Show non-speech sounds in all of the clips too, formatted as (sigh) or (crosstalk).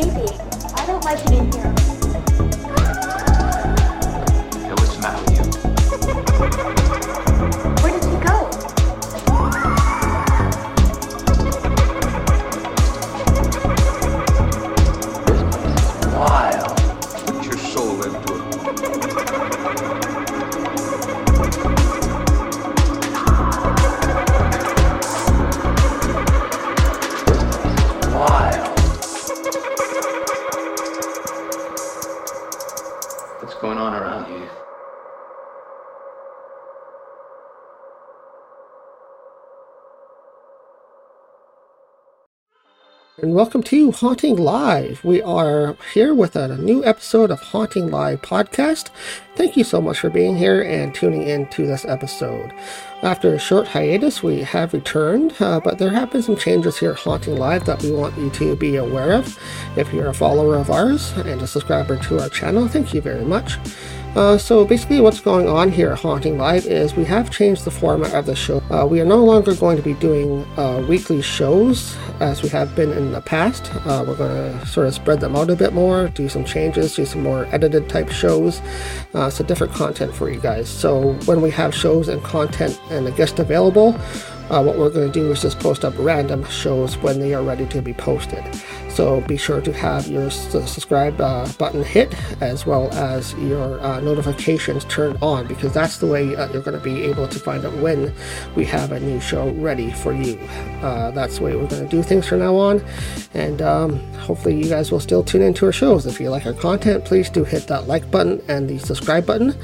crazy. I don't like it in here. Hey, what's the matter with (laughs) you? Welcome to Haunting Live. We are here with a new episode of Haunting Live podcast. Thank you so much for being here and tuning in to this episode. After a short hiatus, we have returned, uh, but there have been some changes here at Haunting Live that we want you to be aware of. If you're a follower of ours and a subscriber to our channel, thank you very much. Uh, so basically, what's going on here at Haunting Live is we have changed the format of the show. Uh, we are no longer going to be doing uh, weekly shows as we have been in the past. Uh, we're going to sort of spread them out a bit more, do some changes, do some more edited type shows, uh, so different content for you guys. So when we have shows and content and a guest available, uh, what we're going to do is just post up random shows when they are ready to be posted. So be sure to have your subscribe uh, button hit as well as your uh, notifications turned on because that's the way uh, you're going to be able to find out when we have a new show ready for you. Uh, that's the way we're going to do things from now on. And um, hopefully, you guys will still tune into our shows. If you like our content, please do hit that like button and the subscribe button.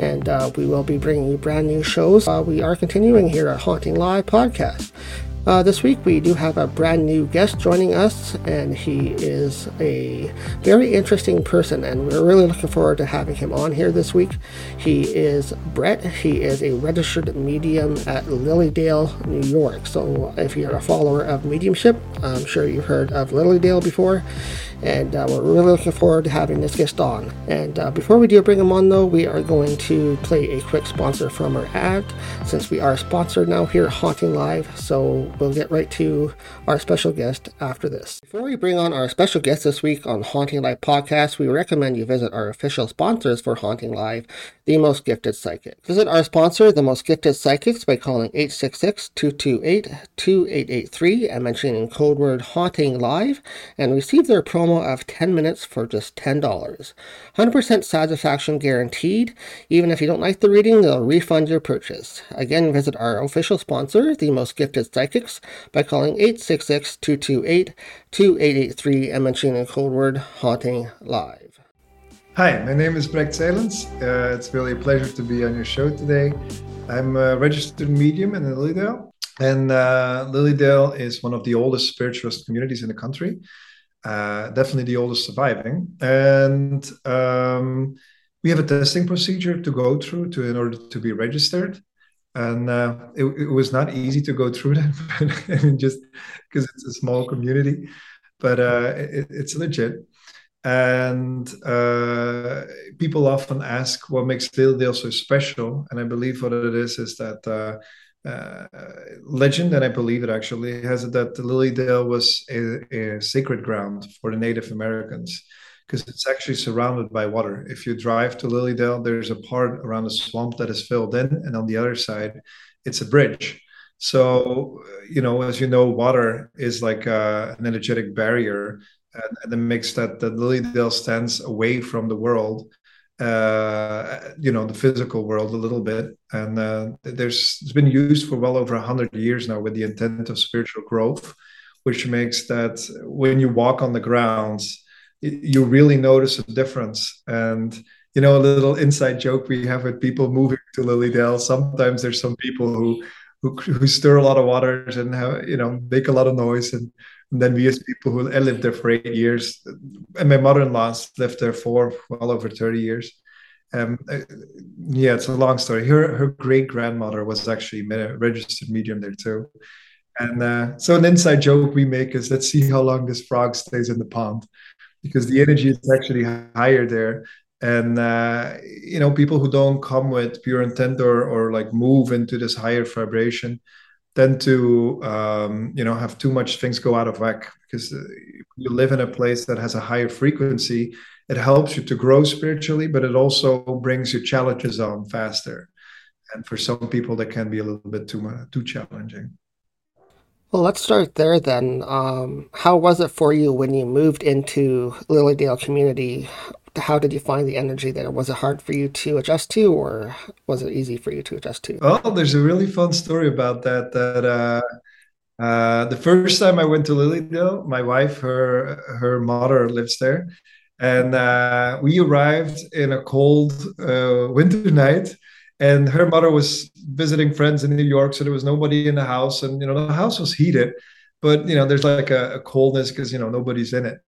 And uh, we will be bringing you brand new shows. We are continuing here at Haunting Live Podcast. Uh, this week we do have a brand new guest joining us, and he is a very interesting person, and we're really looking forward to having him on here this week. He is Brecht. He is a registered medium at Lily Dale, New York. So if you're a follower of mediumship, I'm sure you've heard of Lily Dale before. And uh, we're really looking forward to having this guest on. And uh, before we do bring him on, though, we are going to play a quick sponsor from our ad, since we are sponsored now here at Haunting Live. So we'll get right to our special guest after this. Before we bring on our special guest this week on Haunting Live podcast, we recommend you visit our official sponsors for Haunting Live, The Most Gifted Psychic. Visit our sponsor, The Most Gifted Psychics, by calling 866-228-2883 and mentioning code word Haunting Live, and receive their promo of 10 minutes for just $10. 100% satisfaction guaranteed. Even if you don't like the reading, they'll refund your purchase. Again, visit our official sponsor, The Most Gifted Psychics, by calling 866-228-2883 and mentioning the code word Haunting Live. Hi, my name is Brecht Saelens. Uh, it's really a pleasure to be on your show today. I'm a registered medium in Lily Dale, and uh, Lily Dale is one of the oldest spiritualist communities in the country. Uh, definitely the oldest surviving, and um, we have a testing procedure to go through to in order to be registered. And uh, it, it was not easy to go through that, (laughs) I mean, just because it's a small community, but uh, it, it's legit. And uh, people often ask what makes Lily Dale so special. And I believe what it is is that uh, uh, legend, and I believe it actually has it that Lily Dale was a, a sacred ground for the Native Americans because it's actually surrounded by water. If you drive to Lily Dale, there's a part around the swamp that is filled in, and on the other side, it's a bridge. So, you know, as you know, water is like uh, an energetic barrier and, and it makes that the Lily Dale stands away from the world, uh, you know, the physical world a little bit. And uh, there's it's been used for well over hundred years now with the intent of spiritual growth, which makes that when you walk on the grounds, you really notice a difference. And you know, a little inside joke we have with people moving to Lily Dale. Sometimes there's some people who who, who stir a lot of waters and have, you know make a lot of noise and and then we as people who I lived there for eight years, and my mother-in-law lived there for well over 30 years. Um, uh, yeah, it's a long story. Her her great grandmother was actually a registered medium there too. And uh, so an inside joke we make is let's see how long this frog stays in the pond, because the energy is actually higher there. And uh, you know, people who don't come with pure intent or or like move into this higher vibration, tend to um, you know have too much things go out of whack because uh, you live in a place that has a higher frequency it helps you to grow spiritually but it also brings your challenges on faster and for some people that can be a little bit too much, too challenging Well, let's start there then. Um, how was it for you when you moved into Lily Dale community? How did you find the energy there? Was it hard for you to adjust to, or was it easy for you to adjust to? well there's a really fun story about that that uh, uh, the first time I went to Lily Dale, my wife, her her mother lives there, and uh, we arrived in a cold uh, winter (laughs) night, and her mother was visiting friends in New York, so there was nobody in the house, and you know the house was heated, but you know there's like a, a coldness because you know nobody's in it.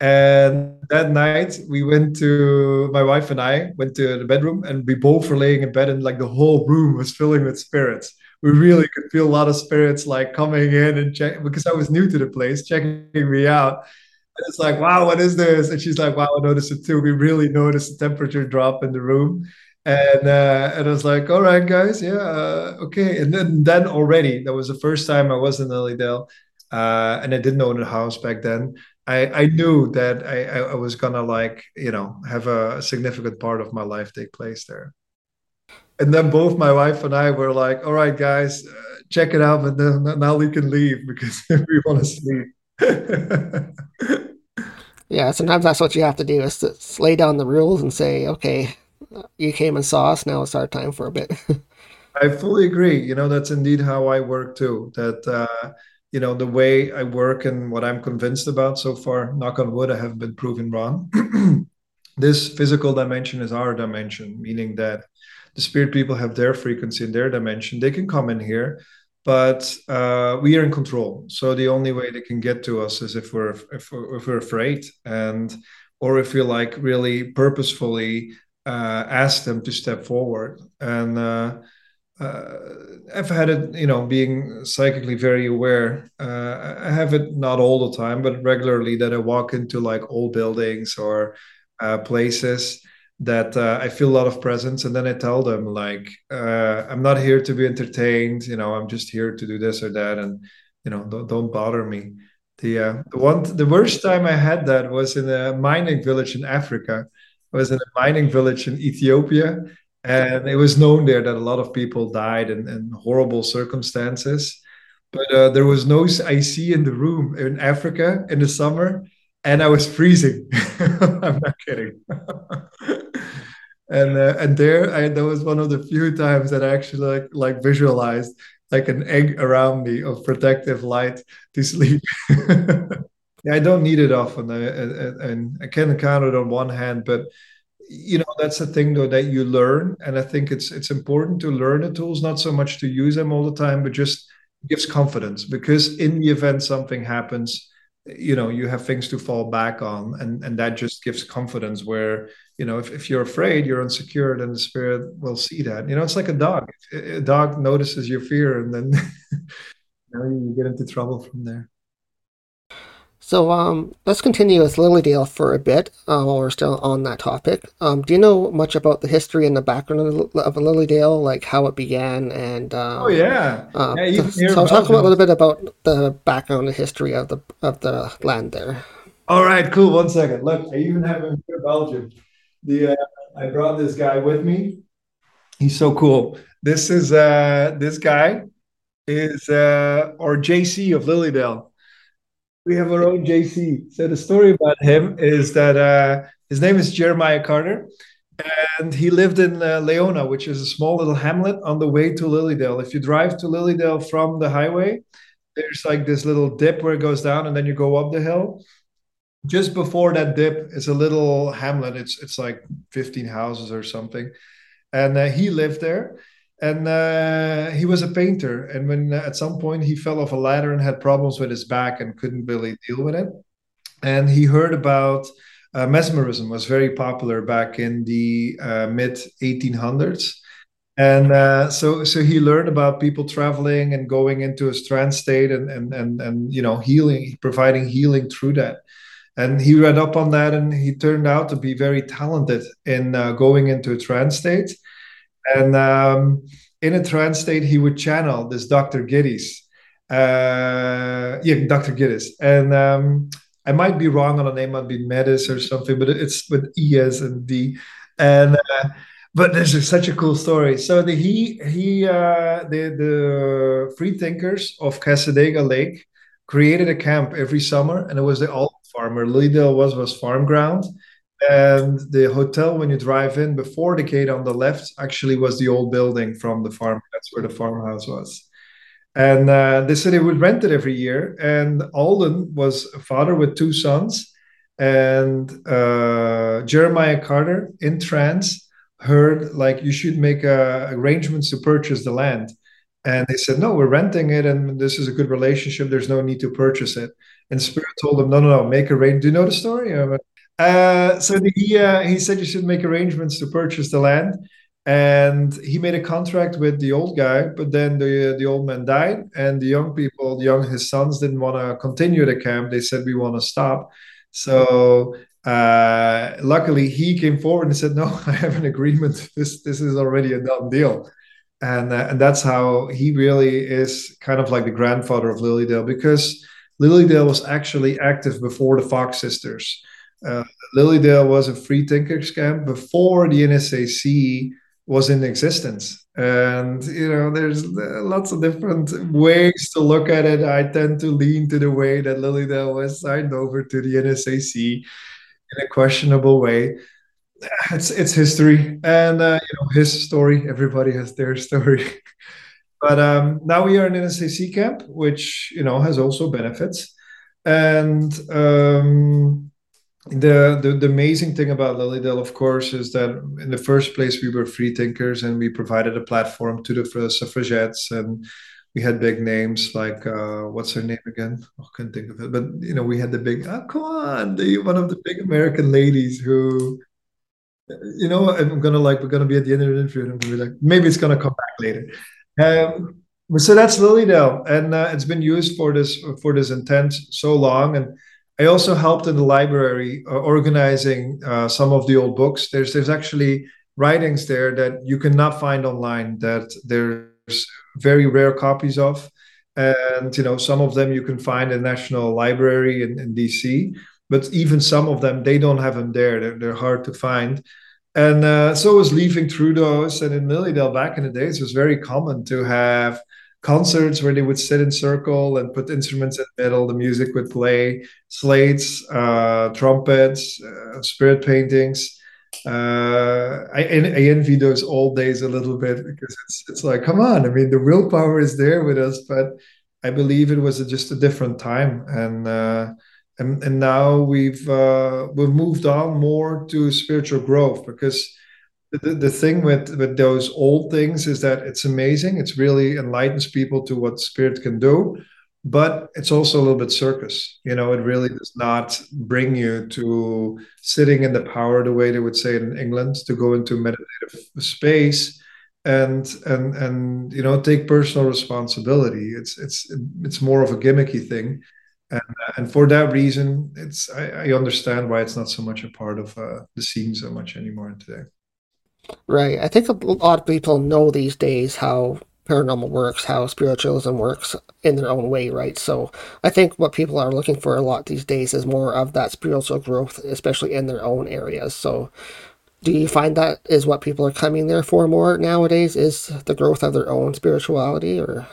And that night we went to my wife and I went to the bedroom, and we both were laying in bed, and like the whole room was filling with spirits. We really could feel a lot of spirits like coming in and check because I was new to the place, checking me out. And it's like, wow, what is this? And she's like, wow, I noticed it too. We really noticed the temperature drop in the room. And uh, and I was like, all right, guys, yeah, uh, okay. And then then already that was the first time I was in Lily Dale, uh, and I didn't own a house back then. I, I knew that I, I was gonna like you know have a significant part of my life take place there. And then both my wife and I were like, all right, guys, uh, check it out, but then now we can leave because (laughs) we want to sleep. (laughs) Yeah, sometimes that's what you have to do is to lay down the rules and say, okay, you came and saw us, now it's our time for a bit. (laughs) I fully agree. You know, that's indeed how I work too. That, uh, you know, the way I work and what I'm convinced about so far, knock on wood, I have been proven wrong. (clears throat) this physical dimension is our dimension, meaning that the spirit people have their frequency and their dimension. They can come in here, but uh, we are in control. So the only way they can get to us is if we're if we're, if we're afraid and or if we like really purposefully uh, ask them to step forward. And uh, uh, I've had it, you know, being psychically very aware. Uh, I have it not all the time, but regularly that I walk into like old buildings or uh, places that uh, I feel a lot of presence, and then I tell them like, uh, I'm not here to be entertained. You know, I'm just here to do this or that, and you know, don't, don't bother me. The uh, the one the worst time I had that was in a mining village in Africa. I was in a mining village in Ethiopia, and it was known there that a lot of people died in, in horrible circumstances. But uh, there was no AC in the room in Africa in the summer, and I was freezing. (laughs) I'm not kidding. (laughs) and uh, and there, I, that was one of the few times that I actually like like visualized like an egg around me of protective light to sleep. (laughs) Yeah, I don't need it often, uh, uh, and I can count it on one hand. But you know, that's the thing though that you learn, and I think it's it's important to learn the tools, not so much to use them all the time, but just gives confidence because in the event something happens, you know, you have things to fall back on, and and that just gives confidence. Where you know, if if you're afraid, you're insecure, then the spirit will see that. You know, it's like a dog. A dog notices your fear, and then (laughs) you you get into trouble from there. So um, let's continue with Lily Dale for a bit uh, while we're still on that topic. Um, do you know much about the history and the background of, of Lily Dale, like how it began, and Oh um, yeah, uh, yeah. You so, can hear so talk a little bit about the background and history of the of the land there. All right, cool. One second. Look, I even have him here Belgium. The uh, I brought this guy with me. He's so cool. This is uh this guy is uh our JC of Lily Dale. We have our own JC. So the story about him is that uh his name is Jeremiah Carter, and he lived in uh, Laona, which is a small little hamlet on the way to Lily Dale. If you drive to Lily Dale from the highway, there's like this little dip where it goes down, and then you go up the hill just before that dip is a little hamlet. It's it's like 15 houses or something, and uh, he lived there. And uh, he was a painter. And when uh, at some point he fell off a ladder and had problems with his back and couldn't really deal with it, and he heard about uh, mesmerism was very popular back in the uh, mid 1800s. And uh, so, so he learned about people traveling and going into a trance state, and and and and you know, healing, providing healing through that and he read up on that and he turned out to be very talented in going into a trance state and um, in a trance state, he would channel this Dr. Giddies. Uh, yeah, Dr. Giddies. And um, I might be wrong on the name, might be Medis or something, but it's with ES and D. And uh, but this is such a cool story. So the he he uh, the the free thinkers of Cassadaga Lake created a camp every summer, and it was the old farmer. Lily Dale was was farm ground, and the hotel when you drive in before the gate on the left actually was the old building from the farm. That's where the farmhouse was. And uh, they said they would rent it every year. And Alden was a father with two sons, and uh, Jeremiah Carter in trance heard like you should make uh, arrangements to purchase the land. And they said, no, we're renting it, and this is a good relationship. There's no need to purchase it. And Spirit told them, no, no, no, make arrangements. Do you know the story? Uh, so he uh, he said you should make arrangements to purchase the land, and he made a contract with the old guy. But then the the old man died, and the young people, the young his sons, didn't want to continue the camp. They said we want to stop. So uh, luckily, he came forward and said, "No, (laughs) I have an agreement. This this is already a done deal." And uh, and that's how he really is kind of like the grandfather of Lily Dale because Lily Dale was actually active before the Fox sisters uh, Lily Dale was a free thinkers camp before the NSAC was in existence. And, you know, there's lots of different ways to look at it. I tend to lean to the way that Lily Dale was signed over to the NSAC in a questionable way. It's, it's history and, uh, you know, his story. Everybody has their (laughs) story. but um, now we are in an NSAC camp, which, you know, has also benefits. And, um, the, the, the amazing thing about Lily Dale, of course, is that in the first place we were free thinkers and we provided a platform to the suffragettes and we had big names like uh, what's her name again? Oh, I can't think of it. But you know, we had the big oh come on, the one of the big American ladies who you know, I'm gonna like we're gonna be at the end of the interview and I'm gonna be like, maybe it's gonna come back later. Um, so that's Lily Dale, and uh, it's been used for this for this intent so long and I also helped in the library uh, organizing uh, some of the old books. There's there's actually writings there that you cannot find online that there's very rare copies of, and you know some of them you can find in National Library in, in DC, but even some of them they don't have them there. They're, they're hard to find. And uh, so was leafing through those, and in Lily Dale back in the days, it was very common to have concerts where they would sit in circle and put instruments in the middle. The music would play, slates, uh, trumpets, uh, spirit paintings. Uh, I, I envy those old days a little bit because it's it's like, come on, I mean, the willpower is there with us, but I believe it was just a different time, and uh, and and now we've uh, we've moved on more to spiritual growth because the, the thing with with those old things is that it's amazing. It's really enlightens people to what spirit can do but it's also a little bit circus. You know it really does not bring you to sitting in the power the way they would say in england to go into meditative space and and and you know take personal responsibility. It's it's it's more of a gimmicky thing. And and for that reason it's i, I understand why it's not so much a part of uh, the scene so much anymore today Right. I think a lot of people know these days how paranormal works, how spiritualism works in their own way, right? So I think what people are looking for a lot these days is more of that spiritual growth, especially in their own areas. So do you find that is what people are coming there for more nowadays is the growth of their own spirituality or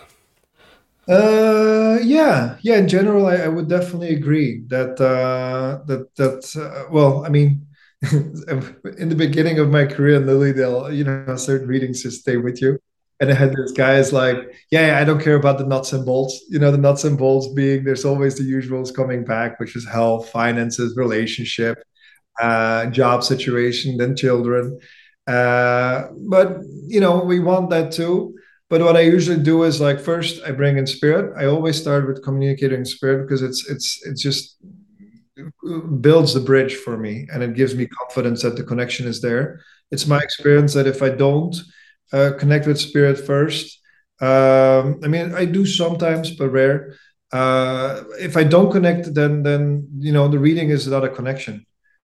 uh yeah yeah in general i, I would definitely agree that uh that that uh, well i mean (laughs) in the beginning of my career in Lily Dale, you know, certain readings just stay with you. And I had this guys like, yeah, I don't care about the nuts and bolts. You know, the nuts and bolts being there's always the usuals coming back, which is health, finances, relationship, uh, job situation, then children. Uh, but you know, we want that too. But what I usually do is like first I bring in spirit. I always start with communicating spirit because it's it's it's just builds the bridge for me and it gives me confidence that the connection is there it's my experience that if i don't uh, connect with spirit first um, i mean i do sometimes but rare uh, if i don't connect then then you know the reading is not a connection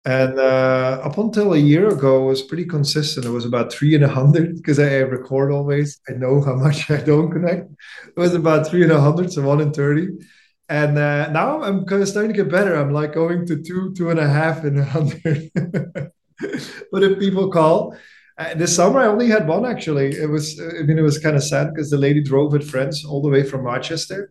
And uh, up until a year ago, it was pretty consistent. It was about three and a hundred because I record always. I know how much (laughs) I don't connect. It was about three and a hundred, so one in 30. And uh, now I'm starting to get better. I'm like going to two, two and a half and a hundred. (laughs) but if people call, uh, this summer I only had one actually. It was, I mean, it was kind of sad because the lady drove with friends all the way from Rochester.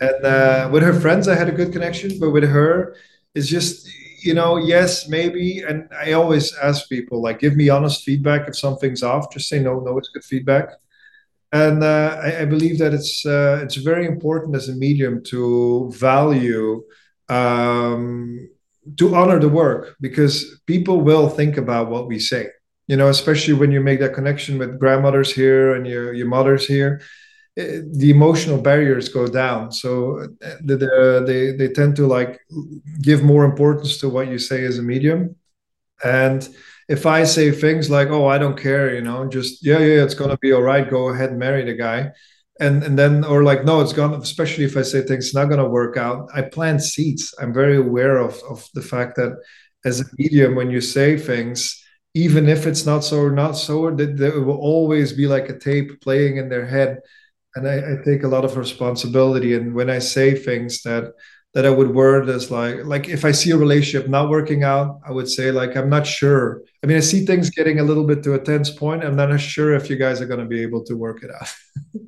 And uh, with her friends, I had a good connection. But with her, it's just, you know, yes, maybe. And I always ask people, like, give me honest feedback if something's off. Just say no, no, it's good feedback. And uh, I, I, believe that it's uh, it's very important as a medium to value, um, to honor the work because people will think about what we say. You know, especially when you make that connection with grandmothers here and your your mothers here the emotional barriers go down so uh, the, the, they they tend to like give more importance to what you say as a medium and if i say things like oh i don't care you know just yeah yeah it's gonna be all right go ahead and marry the guy and and then or like no it's gonna especially if i say things not gonna work out i plant seeds i'm very aware of of the fact that as a medium when you say things even if it's not so or not so that there will always be like a tape playing in their head and I, I, take a lot of responsibility. And when I say things that that I would word as like like if I see a relationship not working out, I would say like I'm not sure. I mean, I see things getting a little bit to a tense point. I'm not sure if you guys are going to be able to work it out. (laughs)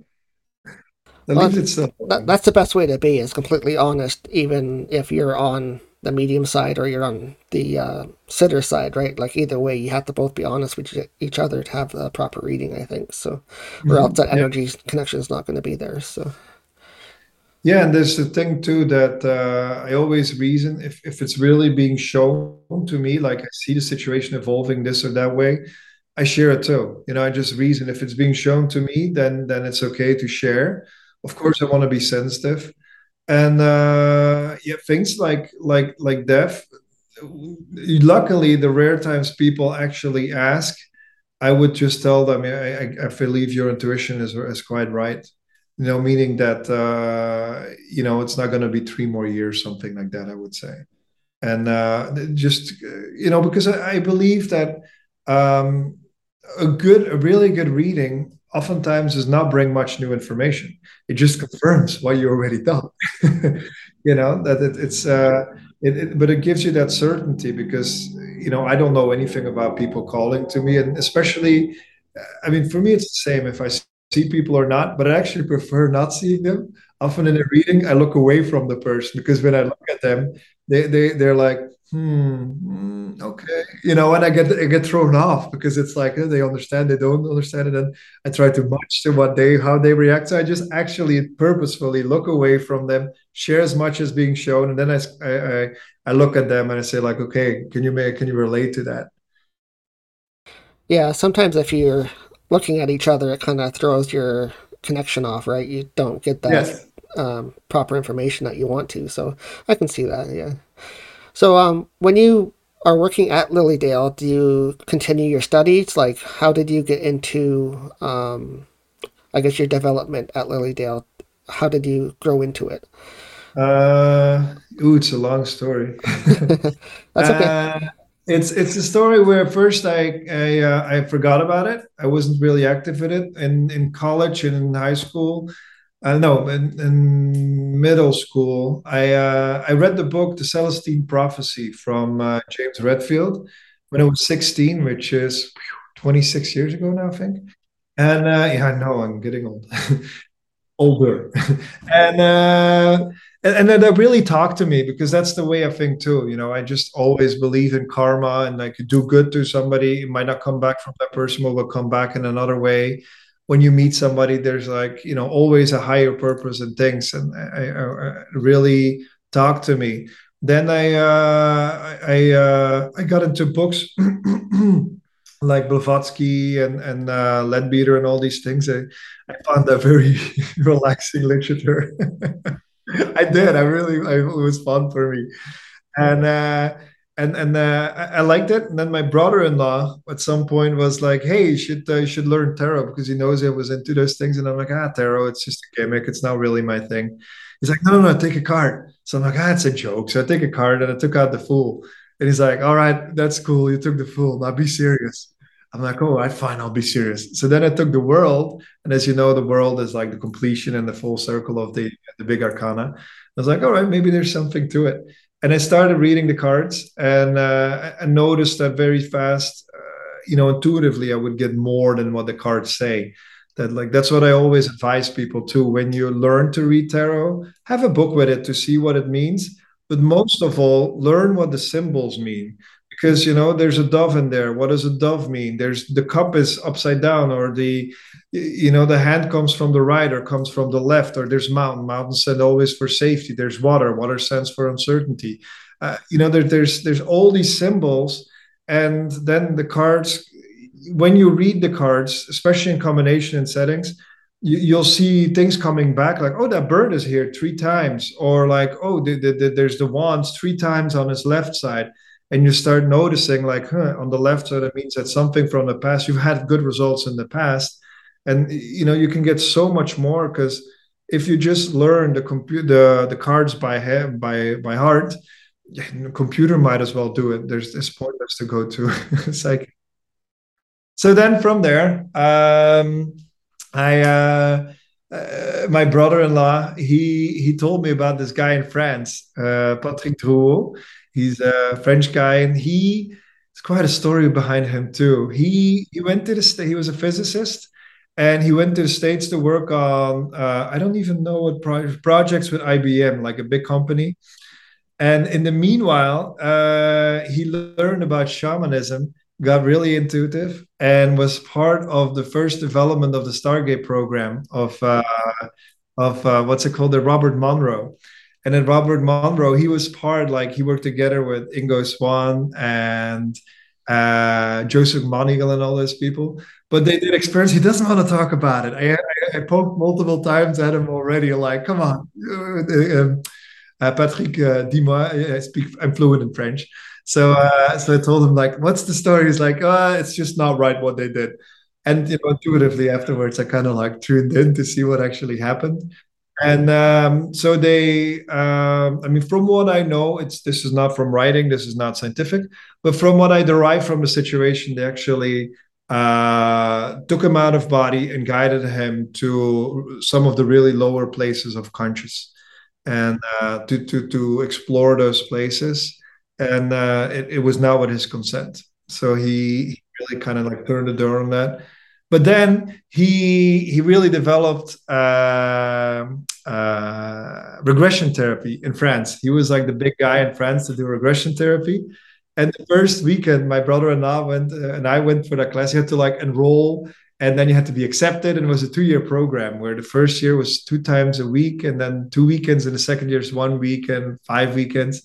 well, that, that's the best way to be is completely honest, even if you're on the medium side or you're on the uh, sitter side, right? Like either way, you have to both be honest with each other to have the proper reading, I think. So, or mm-hmm. else that energy yeah. connection is not going to be there. So, yeah, and there's the thing too that uh, I always reason if if it's really being shown to me, like I see the situation evolving this or that way, I share it too. You know, I just reason if it's being shown to me, then then it's okay to share. Of course, I want to be sensitive and uh, yeah, things like like like death. Luckily, the rare times people actually ask, I would just tell them, I, I, I believe your intuition is is quite right. You know, meaning that uh, you know it's not going to be three more years, something like that. I would say, and uh, just you know because I, believe that um, a good, a really good reading oftentimes does not bring much new information. It just confirms what you already done. (laughs) you know that it, it's, uh, it, it, but it gives you that certainty because you know I don't know anything about people calling to me, and especially, I mean, for me it's the same if I see people or not, but I actually prefer not seeing them. Often in a reading, I look away from the person because when I look at them, they they they're like hmm, hmm, okay. You know and i get i get thrown off because it's like they understand they don't understand it and i try to match to what they how they react. So i just actually purposefully look away from them share as much as being shown and then i i, I look at them and i say like okay can you make can you relate to that? Yeah sometimes if you're looking at each other it kind of throws your connection off right you don't get that yes. um, proper information that you want to so i can see that yeah so, um, when you are working at Lily Dale, do you continue your studies? Like, how did you get into, um, I guess, your development at Lily Dale? How did you grow into it? Uh, ooh, it's a long story. (laughs) (laughs) That's okay. Uh, it's it's a story where first I I, uh, I forgot about it. I wasn't really active in it. In in college and in high school, uh, no, in, in, middle school, I uh, I read the book The Celestine Prophecy from uh, James Redfield when I was 16, which is 26 years ago now, I think. And uh, yeah, I know I'm getting old, (laughs) older, (laughs) and uh, and, and that really talked to me because that's the way I think too. You know, I just always believe in karma, and could do good to somebody. It might not come back from that person, but will come back in another way when you meet somebody there's like you know always a higher purpose and things and I, I, I really talk to me then i uh, i uh, i got into books (clears throat) like blavatsky and and uh, leadbeater and all these things i, I found that very (laughs) relaxing literature (laughs) (laughs) i did i really I, it was fun for me and uh and and uh, I, liked it. And then my brother-in-law at some point was like, "Hey, you should uh, you should learn tarot because he knows I was into those things." And I'm like, "Ah, tarot, it's just a gimmick. It's not really my thing." He's like, "No, no, no, take a card." So I'm like, "Ah, it's a joke." So I take a card and I took out the Fool, And he's like, all right, that's cool. You took the fool. Now be serious. I'm like, oh, right, fine, I'll be serious. So then I took the world, and as you know, the world is like the completion and the full circle of the the big arcana. I was like, all right, maybe there's something to it. And I started reading the cards, and uh, I noticed that very fast. Uh, you know, intuitively, I would get more than what the cards say. That like that's what I always advise people to. When you learn to read tarot, have a book with it to see what it means. But most of all, learn what the symbols mean because you know there's a dove in there. What does a dove mean? There's the cup is upside down or the you know the hand comes from the right or comes from the left or there's mountain. Mountain said always for safety. There's water. Water stands for uncertainty. Uh, you know there, there's there's all these symbols and then the cards when you read the cards especially in combination and settings you, you'll see things coming back like oh that bird is here three times. Or like oh the, the, the, there's the wands three times on his left side and you start noticing like huh, on the left side that means that something from the past you've had good results in the past. And you know you can get so much more because if you just learn the computer the, the cards by head by by heart computer might as well do it. There's this pointless to go to (laughs) psychic so then from there um i uh uh, my brother-in-law he he told me about this guy in France, uh, Patrick Drouot. He's a French guy, and he it's quite a story behind him too. He he went to the state. He was a physicist, and he went to the states to work on uh, I don't even know what pro- projects with IBM, like a big company. And in the meanwhile, uh, he learned about shamanism got really intuitive and was part of the first development of the Stargate program of uh, of uh, what's it called, the Robert Monroe. And then Robert Monroe, he was part like he worked together with Ingo Swann and uh, Joseph McMoneagle and all those people. But they did experience. He doesn't want to talk about it. I, I, I poked multiple times at him already. Like, come on, uh, um, uh, Patrick uh. I speak. I'm fluent in French. So, uh, so I told him like, "What's the story?" He's like, "Ah, oh, it's just not right what they did." And you know, intuitively afterwards, I kind of like tuned in to see what actually happened. And um, so they, um, I mean, from what I know, it's this is not from writing, this is not scientific, but from what I derive from the situation, they actually uh, took him out of body and guided him to some of the really lower places of conscious, and uh, to to to explore those places and uh, it, it, was not with his consent. So he, he really kind of like turned the door on that. But then he he really developed uh, uh, regression therapy in France. He was like the big guy in France to do regression therapy. And the first weekend, my brother and I went uh, and I went for that class. You had to like enroll, and then you had to be accepted. And it was a two-year program where the first year was two times a week, and then two weekends, and the second year is one week and five weekends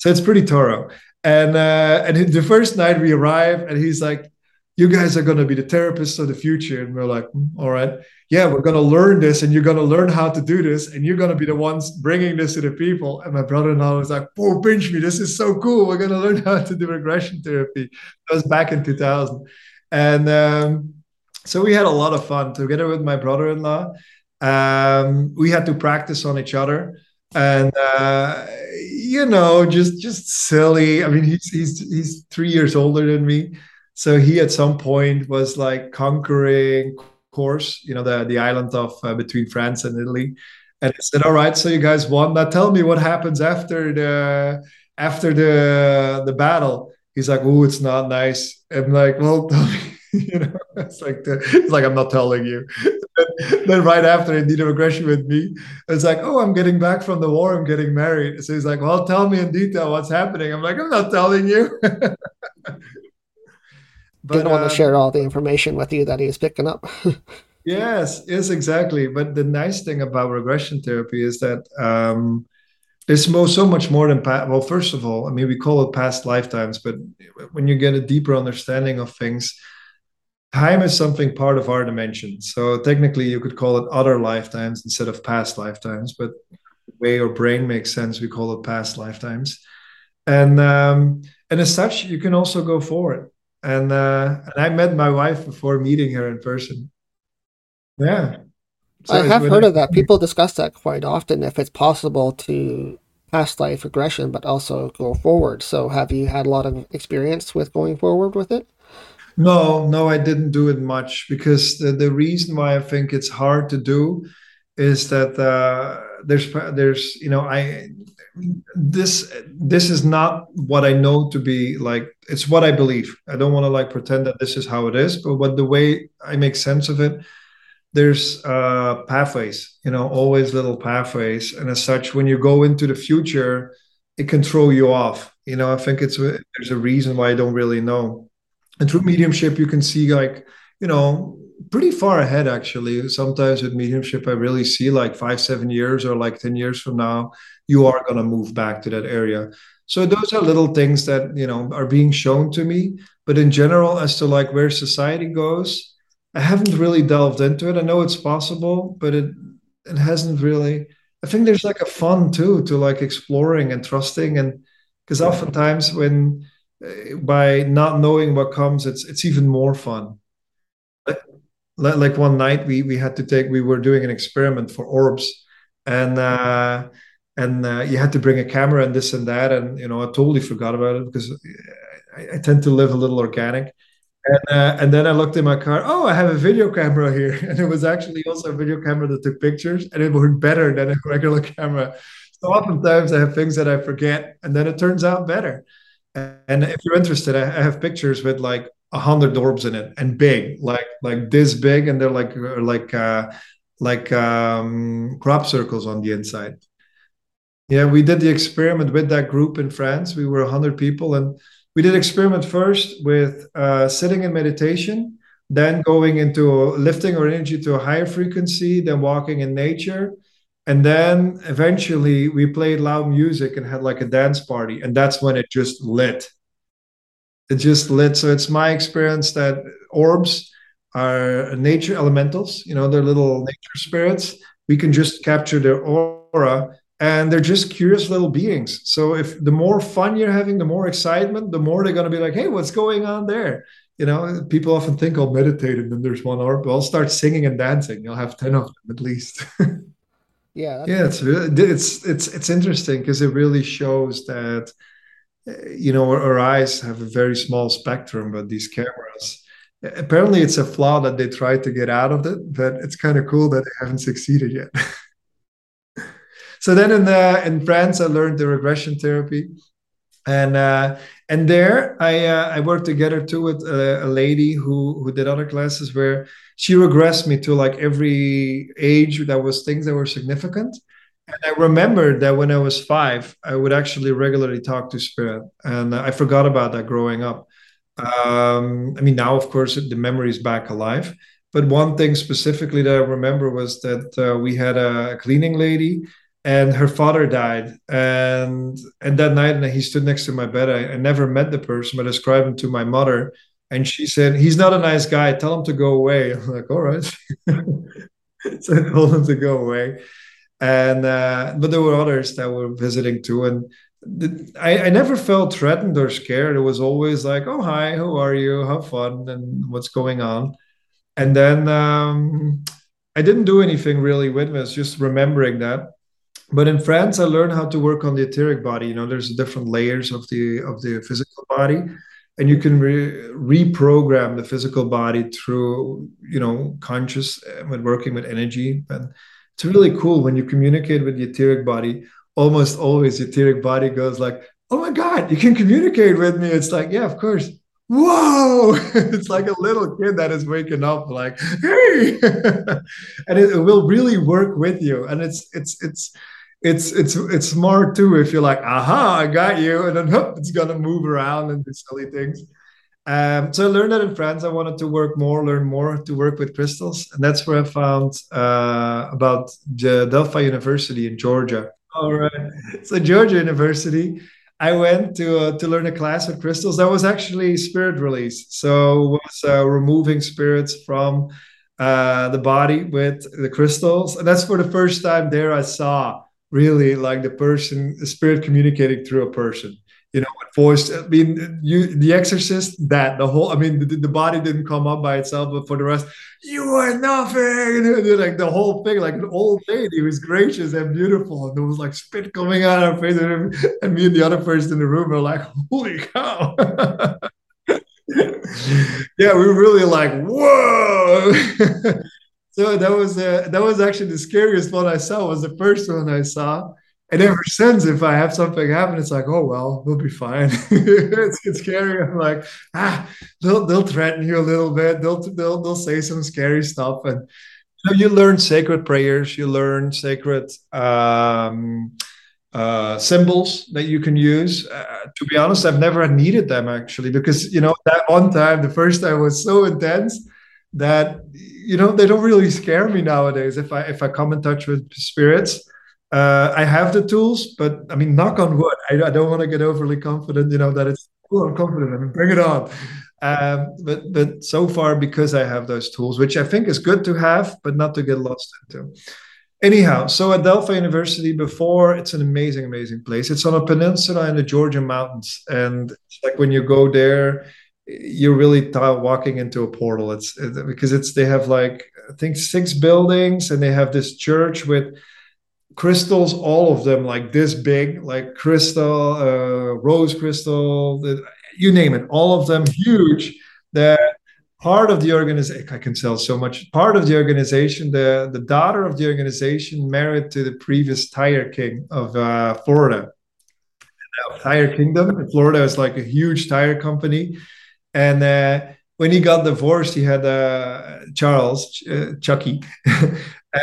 so it's pretty thorough. And uh, and the first night we arrive, and he's like, "You guys are going to be the therapists of the future." And we're like, mm, "All right, yeah, we're going to learn this, and you're going to learn how to do this, and you're going to be the ones bringing this to the people." And my brother-in-law was like, "Oh, pinch me! This is so cool. We're going to learn (laughs) how to do regression therapy." That was back in 2000, and um, so we had a lot of fun together with my brother-in-law. Um, we had to practice on each other and uh, you know, just just silly. I mean, he's he's he's three years older than me, so he at some point was like conquering Corse, you know, the the island of uh, between France and Italy, and I said, "All right, so you guys won. Now tell me what happens after the after the the battle." He's like, "Oh, it's not nice." I'm like, "Well, (laughs) tell me." you know, it's like the, it's like I'm not telling you. (laughs) then right after he did a regression with me, it's like, oh, I'm getting back from the war. I'm getting married. So he's like, well, tell me in detail what's happening. I'm like, I'm not telling you. (laughs) But, didn't want to share all the information with you that he's picking up. (laughs) yes, yes, exactly. But the nice thing about regression therapy is that um, it's so much more than past. Well, first of all, I mean, we call it past lifetimes, but when you get a deeper understanding of things, time is something part of our dimension. So technically, you could call it other lifetimes instead of past lifetimes. But the way your brain makes sense, we call it past lifetimes. And um, and as such, you can also go forward. And uh, and I met my wife before meeting her in person. Yeah. So I have heard of that. People discuss that quite often. If it's possible to past life regression, but also go forward. So, have you had a lot of experience with going forward with it? No, no, I didn't do it much because the, the reason why I think it's hard to do is that uh, there's there's you know I this this is not what I know to be like it's what I believe. I don't want to like pretend that this is how it is, but what the way I make sense of it there's uh, pathways, you know, always little pathways. And as such, when you go into the future, it can throw you off. You know, I think it's there's a reason why I don't really know. And through mediumship, you can see like, you know, pretty far ahead actually. Sometimes with mediumship, I really see like five, seven years or like 10 years from now, you are gonna move back to that area. So those are little things that, you know, are being shown to me. But in general, as to like where society goes, I haven't really delved into it. I know it's possible, but it it hasn't really. I think there's like a fun too to like exploring and trusting, and because oftentimes when uh, by not knowing what comes, it's it's even more fun. Like, like one night we we had to take we were doing an experiment for orbs, and uh, and uh, you had to bring a camera and this and that, and you know I totally forgot about it because I, I tend to live a little organic and, uh, and then I looked in my car. Oh, I have a video camera here, (laughs) and it was actually also a video camera that took pictures, and it worked better than a regular camera. So oftentimes I have things that I forget, and then it turns out better. And if you're interested, I have pictures with like a hundred orbs in it and big, like like this big, and they're like like uh, like um, crop circles on the inside. Yeah, we did the experiment with that group in France. We were 100 people, and we did experiment first with uh, sitting in meditation, then going into lifting our energy to a higher frequency, then walking in nature. And then eventually we played loud music and had like a dance party. And that's when it just lit. It just lit. So it's my experience that orbs are nature elementals, you know, they're little nature spirits. We can just capture their aura and they're just curious little beings. So if the more fun you're having, the more excitement, the more they're going to be like, "Hey, what's going on there?" You know, people often think I'll meditate and then there's one but I'll start singing and dancing. You'll have ten of them at least. (laughs) yeah, yeah, it's really, it's it's it's interesting because it really shows that eh, you know our, our eyes have a very small spectrum, but these cameras apparently it's a flaw that they tried to get out of it, but it's kind of cool that they haven't succeeded yet. (laughs) so then in uh, in France, I learned the regression therapy, and uh, and there I uh, I worked together too with a, a, lady who who did other classes where she regressed me to like every age that was things that were significant. And I remembered that when I was five, I would actually regularly talk to spirit, and I forgot about that growing up. Um, I mean, now of course the memory is back alive. But one thing specifically that I remember was that uh, we had a cleaning lady and her father died. And and that night he stood next to my bed. I, I, never met the person but I described him to my mother. And she said he's not a nice guy. Tell him to go away. (laughs) I'm like all right. (laughs) So i told him to go away. And uh, but there were others that were visiting too. And the, I, I never felt threatened or scared. It was always like oh hi who are you? Have fun and what's going on? And then um, i didn't do anything really with it's just remembering that but in France, I learned how to work on the etheric body. You know, there's different layers of the of the physical body, and you can re- reprogram the physical body through you know conscious uh, when working with energy. And it's really cool when you communicate with the etheric body. Almost always, the etheric body goes like, "Oh my God, you can communicate with me!" It's like, yeah, of course whoa (laughs) it's like a little kid that is waking up like hey (laughs) and it, it, will really work with you and it's it's it's it's it's it's smart too if you're like aha i got you and then (laughs) it's gonna move around and do silly things. Um, so i learned that in france i wanted to work more learn more to work with crystals and that's where i found uh, about the delphi university in georgia. All right. So georgia university i went to uh, to learn a class with crystals that was actually spirit release. So was uh, removing spirits from uh, the body with the crystals and that's for the first time there i saw really like the person the spirit communicating through a person you know, voice. I mean, you, The Exorcist, that the whole. I mean, the, the body didn't come up by itself, but for the rest, you are nothing. (laughs) like the whole thing, like an old lady was gracious and beautiful, and there was like spit coming out of her face, and me and the other person in the room were like, "Holy cow!" (laughs) yeah, we were really like, "Whoa!" (laughs) so that was uh, that was actually the scariest one I saw. Was the first one I saw and ever since, if I have something happen, it's like, oh well, we'll be fine. (laughs) it's, it's scary. I'm like, ah, they'll they'll threaten you a little bit. They'll they'll they'll say some scary stuff, and you, know, you learn sacred prayers. You learn sacred um, uh, symbols that you can use. Uh, to be honest, I've never needed them actually because you know that one time, the first time was so intense that you know they don't really scare me nowadays. If I if I come in touch with spirits uh, I have the tools, but I mean, knock on wood. I, I don't want to get overly confident. You know that it's. cool I'm confident. I mean, bring it on. Um, but but so far, because I have those tools, which I think is good to have, but not to get lost into. Anyhow, so Adelphi University before, it's an amazing, amazing place. It's on a peninsula in the Georgian mountains, and it's like when you go there, you're really walking into a portal. It's it, because it's they have like I think six buildings, and they have this church with crystals, all of them like this big, like crystal, uh, rose crystal, you name it, all of them huge. That part of the organization, I can tell so much. Part of the organization, the the daughter of the organization, married to the previous tire king of uh, Florida. Tire Kingdom. Florida is like a huge tire company, and. Uh, when he got divorced, he had uh, Charles uh, Chucky, (laughs)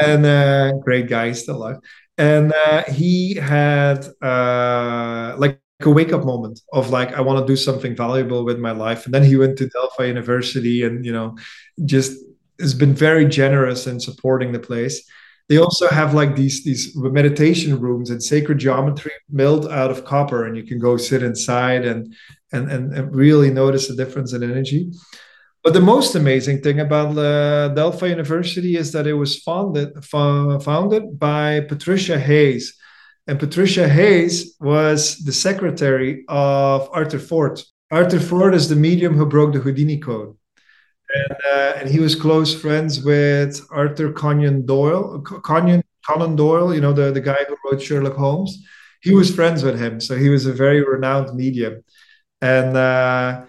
and uh, great guy, still alive and uh, he had uh, like a wake up moment of like I want to do something valuable with my life, and then he went to Delphi University, and you know, just has been very generous in supporting the place. They also have like these these meditation rooms and sacred geometry milled out of copper, and you can go sit inside and and and, and really notice the difference in energy. But the most amazing thing about uh, Delphi University is that it was founded founded by Patricia Hayes, and Patricia Hayes was the secretary of Arthur Ford. Arthur Ford is the medium who broke the Houdini code, and, uh, and he was close friends with Arthur Conan Doyle. Conan, Conan Doyle, you know the the guy who wrote Sherlock Holmes. He was friends with him, so he was a very renowned medium, and. Uh,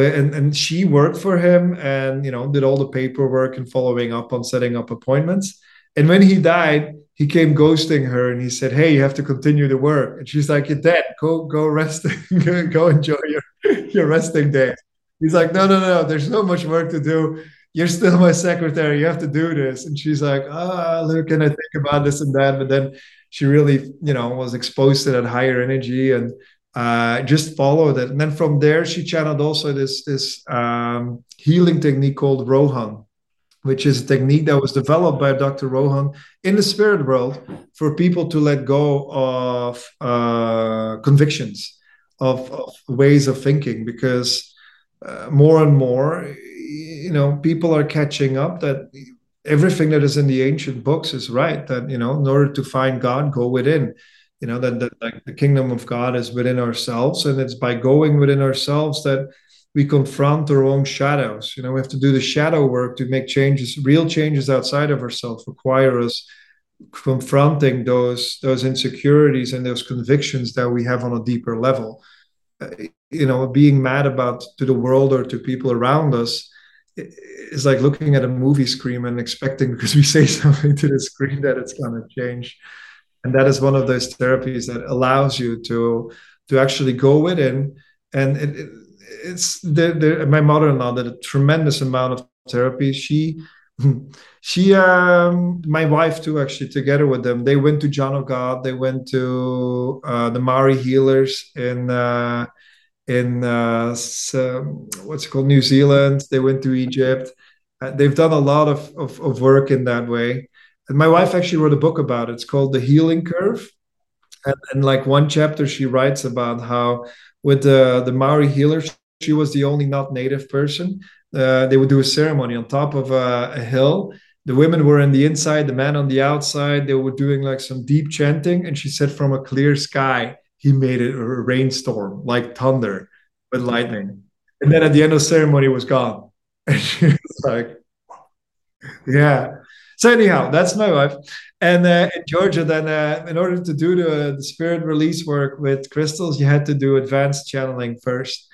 and, and she worked for him and you know did all the paperwork and following up on setting up appointments. And when he died he came ghosting her and he said hey you have to continue the work. And she's like you're dead. Go go rest (laughs) go enjoy your your resting day. He's like no no no there's so much work to do. You're still my secretary. You have to do this. And she's like ah oh, look can i think about this and that? But then she really you know was exposed to that higher energy and uh, just followed it. And then from there, she channeled also this this um, healing technique called Rohan, which is a technique that was developed by Dr. Rohan in the spirit world for people to let go of uh, convictions, of, of, ways of thinking, because uh, more and more, you know, people are catching up that everything that is in the ancient books is right. That you know, in order to find God, go within you know that, that like the kingdom of god is within ourselves and it's by going within ourselves that we confront our own shadows. You know we have to do the shadow work to make changes real changes outside of ourselves require us confronting those those insecurities and those convictions that we have on a deeper level. Uh, you know being mad about to the world or to people around us is like looking at a movie screen and expecting (laughs) because we say (laughs) something to the screen that it's going to change and that is one of those therapies that allows you to to actually go within. And it, it, it's the, the, my mother-in-law did a tremendous amount of therapy. She (laughs) she um my wife too actually together with them they went to john of god. They went to uh, the Maori healers in uh in uh some, what's it called? New zealand. They went to egypt. Uh, they've done a lot of, of, of work in that way and my wife actually wrote a book about it. It's called The Healing Curve. And, and like one chapter, she writes about how with the, the Maori healers, she was the only not native person. Uh, they would do a ceremony on top of a, a hill. The women were in the inside, the men on the outside. They were doing like some deep chanting. And she said, from a clear sky, he made it a rainstorm like thunder with lightning. And then at the end of the ceremony, it was gone. (laughs) And she was like, yeah. So anyhow, that's my wife. And uh, in Georgia, then uh, in order to do the, the spirit release work with crystals, you had to do advanced channeling first.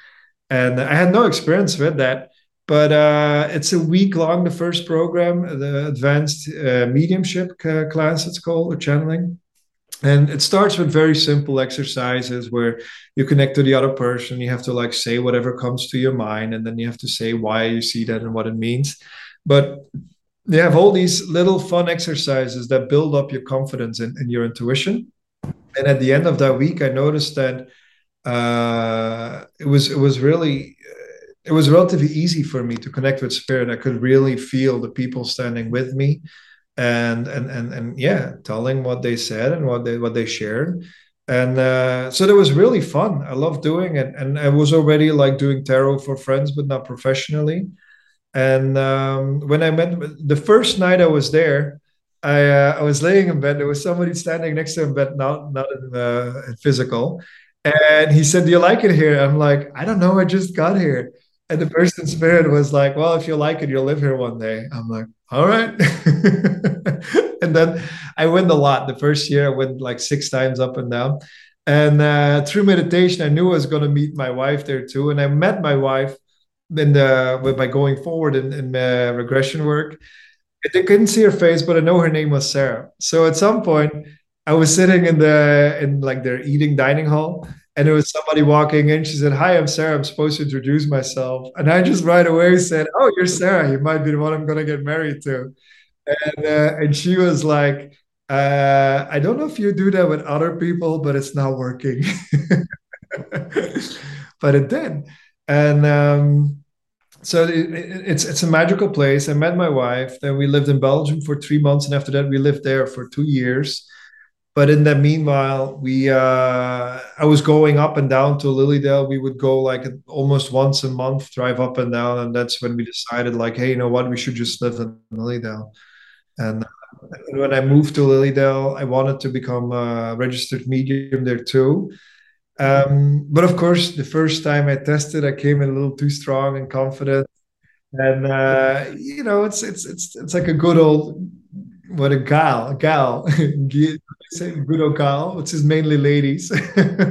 And I had no experience with that. But uh, it's a week long, the first program, the advanced uh, mediumship class, it's called, or channeling. And it starts with very simple exercises where you connect to the other person. You have to like say whatever comes to your mind, and then you have to say why you see that and what it means. But they have all these little fun exercises that build up your confidence in, in your intuition. And at the end of that week, I noticed that uh, it was it was really it was relatively easy for me to connect with spirit. I could really feel the people standing with me, and and and and yeah, telling what they said and what they what they shared. And uh, so that was really fun. I love doing it, and I was already like doing tarot for friends, but not professionally. And um, when I met the first night I was there, I uh, I was laying in bed. There was somebody standing next to him, but not not in, uh, physical. And he said, "Do you like it here?" I'm like, "I don't know. I just got here." And the person spirit was like, Well, if you like it, you'll live here one day. I'm like, All right. (laughs) and then I went a lot. The first year, I went like six times up and down. And uh, through meditation, I knew I was going to meet my wife there too. And I met my wife in the, by going forward in, in uh, regression work. I couldn't see her face, but I know her name was Sarah. So at some point, I was sitting in the in like their eating dining hall, and there was somebody walking in. She said, "Hi, I'm Sarah. I'm supposed to introduce myself." And I just right away said, "Oh, you're Sarah. You might be the one I'm going to get married to." And uh, and she was like, uh, "I don't know if you do that with other people, but it's not working." (laughs) but it did, and um, so it, it, it's it's a magical place. I met my wife. Then we lived in Belgium for three months, and after that, we lived there for two years but in the meanwhile we uh, i was going up and down to Lily Dale we would go like almost once a month drive up and down and that's when we decided like hey you know what we should just live in Lily Dale and when i moved to Lily Dale i wanted to become a registered medium there too um, but of course the first time i tested i came in a little too strong and confident and uh, you know it's it's it's it's like a good old what a gal, a gal, (laughs) good old gal, which is mainly ladies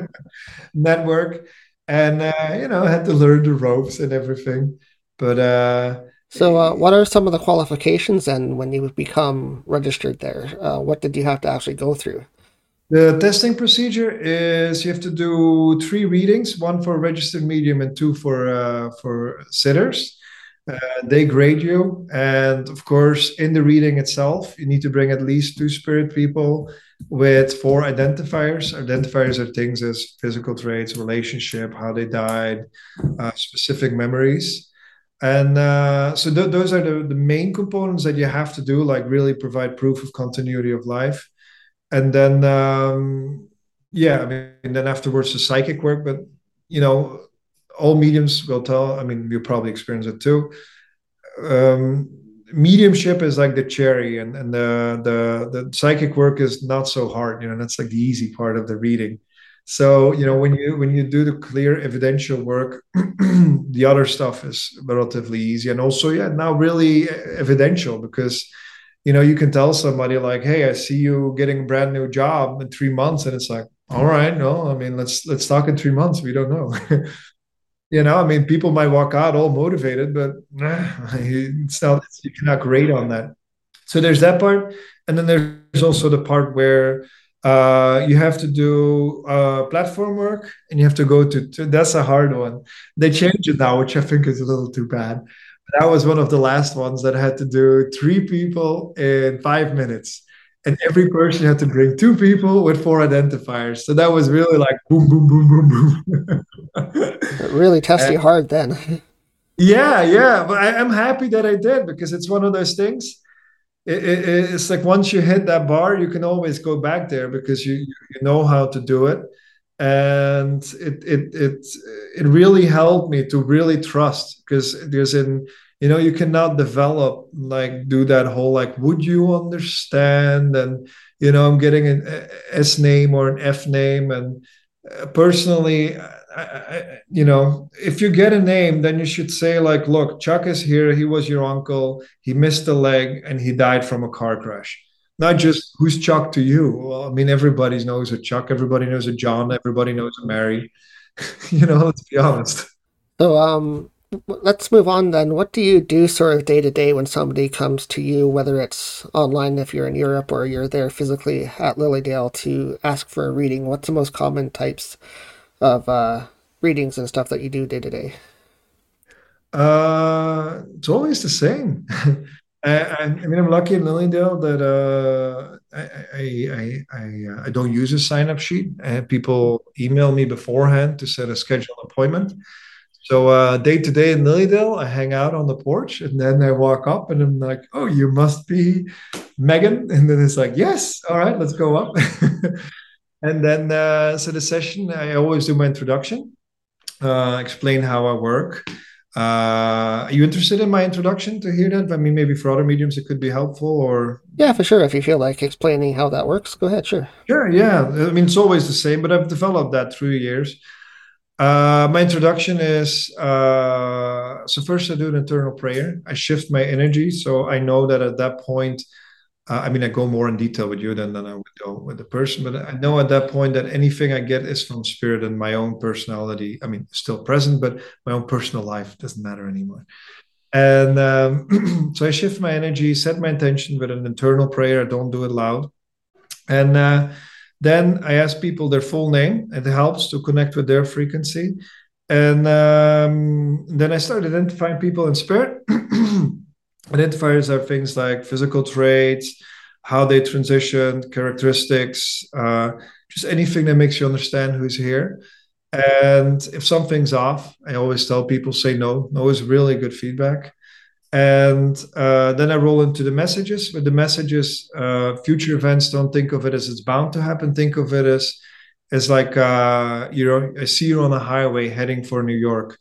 (laughs) network, and uh, you know I had to learn the ropes and everything. But uh, so, uh, what are some of the qualifications and when you become registered there? Uh, what did you have to actually go through? The testing procedure is you have to do three readings, one for registered medium and two for uh, for sitters uh, they grade you. And of course, in the reading itself, you need to bring at least two spirit people with four identifiers. Identifiers are things as physical traits, relationship, how they died, uh, specific memories. And uh, so th- those are the, the main components that you have to do, like really provide proof of continuity of life. And then, um, yeah, I mean, then afterwards the psychic work. But, you know, all mediums will tell. I mean, you probably experience it too. Um, mediumship is like the cherry, and and the the the psychic work is not so hard. You know, that's like the easy part of the reading. So you know, when you when you do the clear evidential work, (clears throat) the other stuff is relatively easy, and also yeah, now really evidential because you know you can tell somebody like, hey, I see you getting a brand new job in three months, and it's like, all right, no, I mean, let's let's talk in three months. We don't know. (laughs) you know, I mean, people might walk out all motivated, but (laughs) it's not, you cannot grade on that. So there's that part. And then there's also the part where uh, you have to do uh, platform work and you have to go to, to, that's a hard one. They changed it now, which I think is a little too bad. That was one of the last ones that I had to do three people in five minutes and every person had to bring two people with four identifiers. So that was really like boom, boom, boom, boom, boom. really tested you hard then. yeah, yeah, but I, am happy that I did because it's one of those things. It, it, it's like once you hit that bar, you can always go back there because you you know how to do it, and it it it it really helped me to really trust because there's in you know you cannot develop like do that whole like would you understand and you know i'm getting an s name or an f name and uh, personally, I, I, you know, if you get a name, then you should say like, "Look, Chuck is here. He was your uncle. He missed a leg and he died from a car crash." Not just who's Chuck to you. Well, I mean, everybody knows a Chuck. Everybody knows a John. Everybody knows a Mary. (laughs) you know, let's be honest. So, um, let's move on then. What do you do sort of day to day when somebody comes to you, whether it's online if you're in Europe or you're there physically at Lily Dale to ask for a reading? What's the most common types of uh, readings and stuff that you do day to day? Uh, it's always the same. (laughs) I, I, mean, I'm lucky in Lily Dale that uh, I, I, I, uh, I, don't use a sign up sheet. Have people email me beforehand to set a scheduled appointment. So uh, day to day in Lily Dale, I hang out on the porch and then I walk up and I'm like, oh, you must be Megan. (laughs) And then it's like, yes, all right, let's go up. (laughs) and then, uh, so the session, I always do my introduction, uh, explain how I work. Uh, are you interested in my introduction to hear that? I mean, maybe for other mediums it could be helpful or. Yeah, for sure. If you feel like explaining how that works, go ahead, sure. Sure, yeah. I mean, it's always the same, but I've developed that through years. Uh, my introduction is uh, so first I do an internal prayer. I shift my energy, so I know that at that point, uh, I mean, I go more in detail with you than than I would go with the person, but I know at that point that anything I get is from spirit and my own personality. I mean, still present, but my own personal life doesn't matter anymore. And um, (clears throat) so I shift my energy, set my intention with an internal prayer. I don't do it loud, and uh, then I ask people their full name. It helps to connect with their frequency. And um, then I start identifying people in spirit. (clears throat) Identifiers are things like physical traits, how they transitioned, characteristics, uh, just anything that makes you understand who's here. And if something's off, I always tell people say no. No is really good feedback and uh, then I roll into the messages. With the messages, uh, future events, don't think of it as it's bound to happen. Think of it as as like uh, you know, I see you on a highway heading for New York.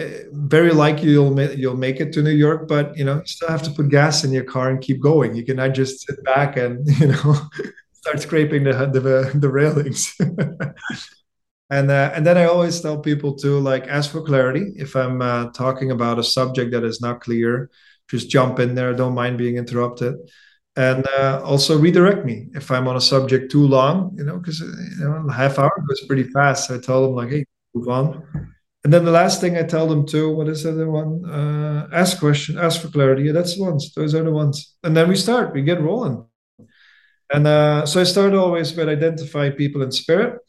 Uh, very likely you'll you'll make it to New York, but you know, you still have to put gas in your car and keep going. You cannot just sit back and (laughs) you know start scraping the the, the railings. (laughs) and uh, and then I always tell people to like ask for clarity. If I'm uh, talking about a subject that is not clear, just jump in there. Don't mind being interrupted, and uh, also redirect me if I'm on a subject too long. You know, because you know, half hour goes pretty fast. So I tell them like, hey, move on. And then the last thing I tell them too, what is the other one? Uh, ask question, ask for clarity. Yeah, that's the ones. Those are the ones. And then we start. We get rolling. And uh, so I start always with identify people in spirit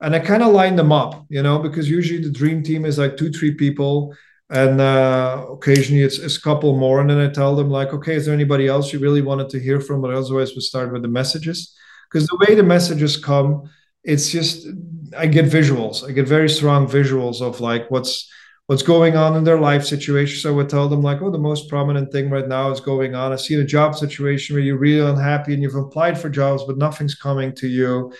and I kind of line them up, you know, because usually the dream team is like two, three people, and uh, occasionally it's, it's a couple more, and then I tell them like, okay, is there anybody else you really wanted to hear from? But otherwise, we start with the messages, because the way the messages come, it's just I get visuals, I get very strong visuals of like what's what's going on in their life situation. So I would tell them like, oh, the most prominent thing right now is going on. I see a job situation where you're really unhappy and you've applied for jobs, but nothing's coming to you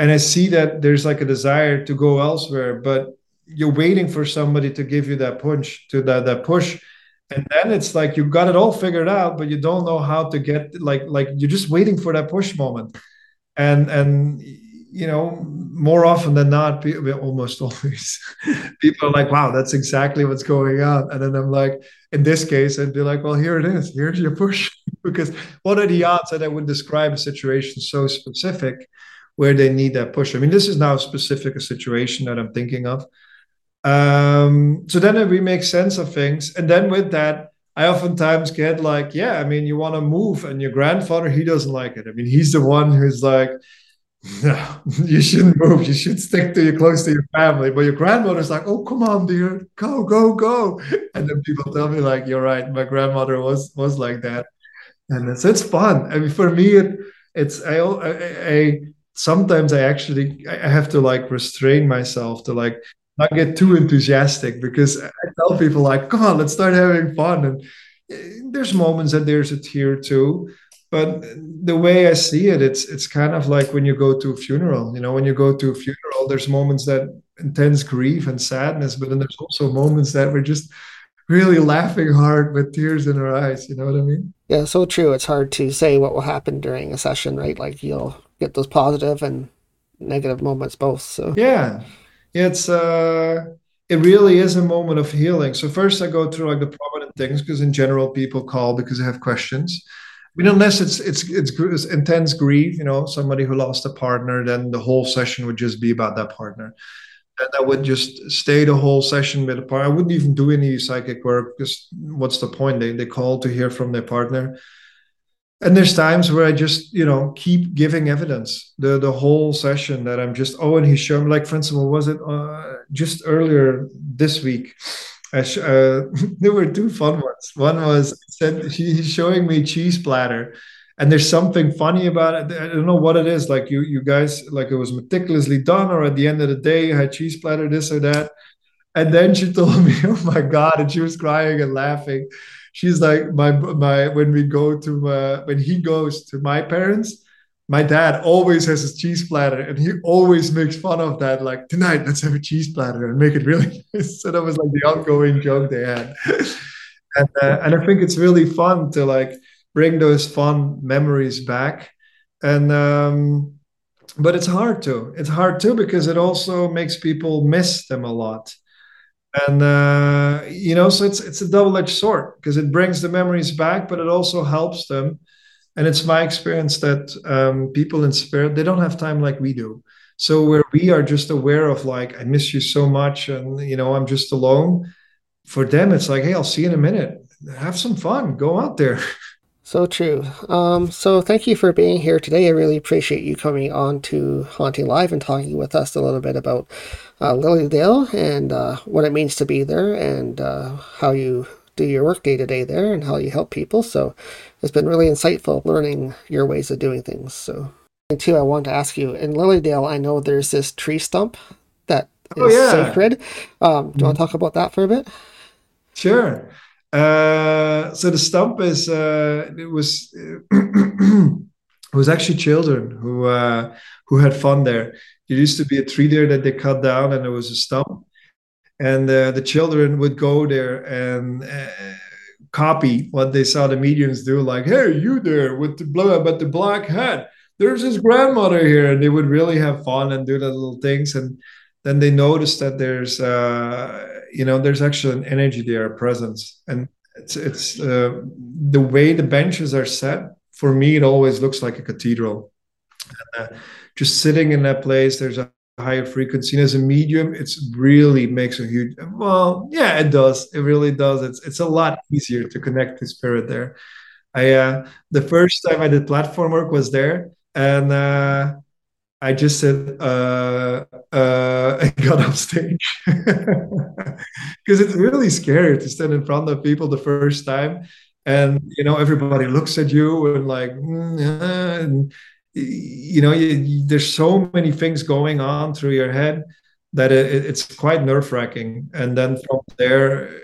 and I see that there's like a desire to go elsewhere, but you're waiting for somebody to give you that punch, to that that push, and then it's like you've got it all figured out, but you don't know how to get like like you're just waiting for that push moment, and and you know more often than not, people, almost (laughs) always, people are like, "Wow, that's exactly what's going on," and then I'm like, in this case, I'd be like, "Well, here it is. Here's your push," (laughs) because what are the odds that I would describe a situation so specific? where they need that push. I mean, this is now specific a situation that I'm thinking of. Um, so then we make sense of things, and then with that, I oftentimes get like, yeah, I mean, you want to move, and your grandfather he doesn't like it. I mean, he's the one who's like, no, (laughs) you shouldn't move. You should stick to your close to your family. But your grandmother's like, oh, come on, dear, go, go, go. And then people tell me like, you're right. My grandmother was was like that, and it's it's fun. I mean, for me, it it's I I, I sometimes I actually I have to like restrain myself to like not get too enthusiastic because I tell people like, come on, let's start having fun. And eh, there's moments that there's a tear too. But the way I see it, it's it's kind of like when you go to a funeral. You know, when you go to a funeral, there's moments that intense grief and sadness, but then there's also moments that we're just really laughing hard with tears in our eyes. You know what I mean? Yeah, so true. It's hard to say what will happen during a session, right? Like you'll get those positive and negative moments both. So Yeah, it's uh, it really is a moment of healing. So first, I go through like the prominent things because in general, people call because they have questions. I mean, unless it's it's it's, it's intense grief, you know, somebody who lost a partner, then the whole session would just be about that partner. And I would just stay the whole session with the partner. I wouldn't even do any psychic work because what's the point? They they call to hear from their partner and there's times where I just, you know, keep giving evidence the the whole session that I'm just, oh, and he he's showing, like, for instance, what was it? Uh, just earlier this week, uh, (laughs) there were two fun ones. One was said he's showing me cheese platter, and there's something funny about it. I don't know what it is. Like you, you guys, like it was meticulously done, or at the end of the day, you had cheese platter, this or that. And then she (laughs) told me, "Oh my God!" and she was crying and laughing she's like my my when we go to uh, when he goes to my parents my dad always has his cheese platter and he always makes fun of that like tonight let's have a cheese platter and make it really nice so that was like the ongoing joke they had. (laughs) And uh, and i think it's really fun to like bring those fun memories back. And um but it's hard to it's hard too because it also makes people miss them a lot. And uh, you know so it's it's a double-edged sword because it brings the memories back but it also helps them and it's my experience that um, people in spirit they don't have time like we do so where we are just aware of like i miss you so much and you know i'm just alone for them it's like hey i'll see you in a minute have some fun go out there (laughs) So true. Um, so thank you for being here today. I really appreciate you coming on to Haunting Live and talking with us a little bit about uh, Lily Dale and uh, what it means to be there and uh, how you do your work day to day there and how you help people. So it's been really insightful learning your ways of doing things. So, and two, I want to ask you in Lily Dale, I know there's this tree stump that is Oh, yeah. sacred. Um, do you want to talk about that for a bit? Sure. Uh, so the stump is uh, it was (clears throat) it was actually children who uh, who had fun there. There used to be a tree there that they cut down, and there was a stump, and uh, the children would go there and uh, copy what they saw the mediums do. Like, hey, you there with the blue but the black hat? There's his grandmother here, and they would really have fun and do the little things and then they noticed that there's uh, you know there's actually an energy there a presence and it's it's uh, the way the benches are set for me it always looks like a cathedral and, uh, just sitting in that place there's a higher frequency. And as a medium it's really makes a huge well yeah it does. It really does. It's it's a lot easier to connect to spirit there. I uh the first time i did platform work was there and uh I just said, uh, uh, (laughs) and got off stage. (laughs) Because it's really scary to stand in front of people the first time, and you know everybody looks at you and like, mm, and you know, you, you- there's so many things going on through your head that it, it- it's quite nerve wracking. And then from there,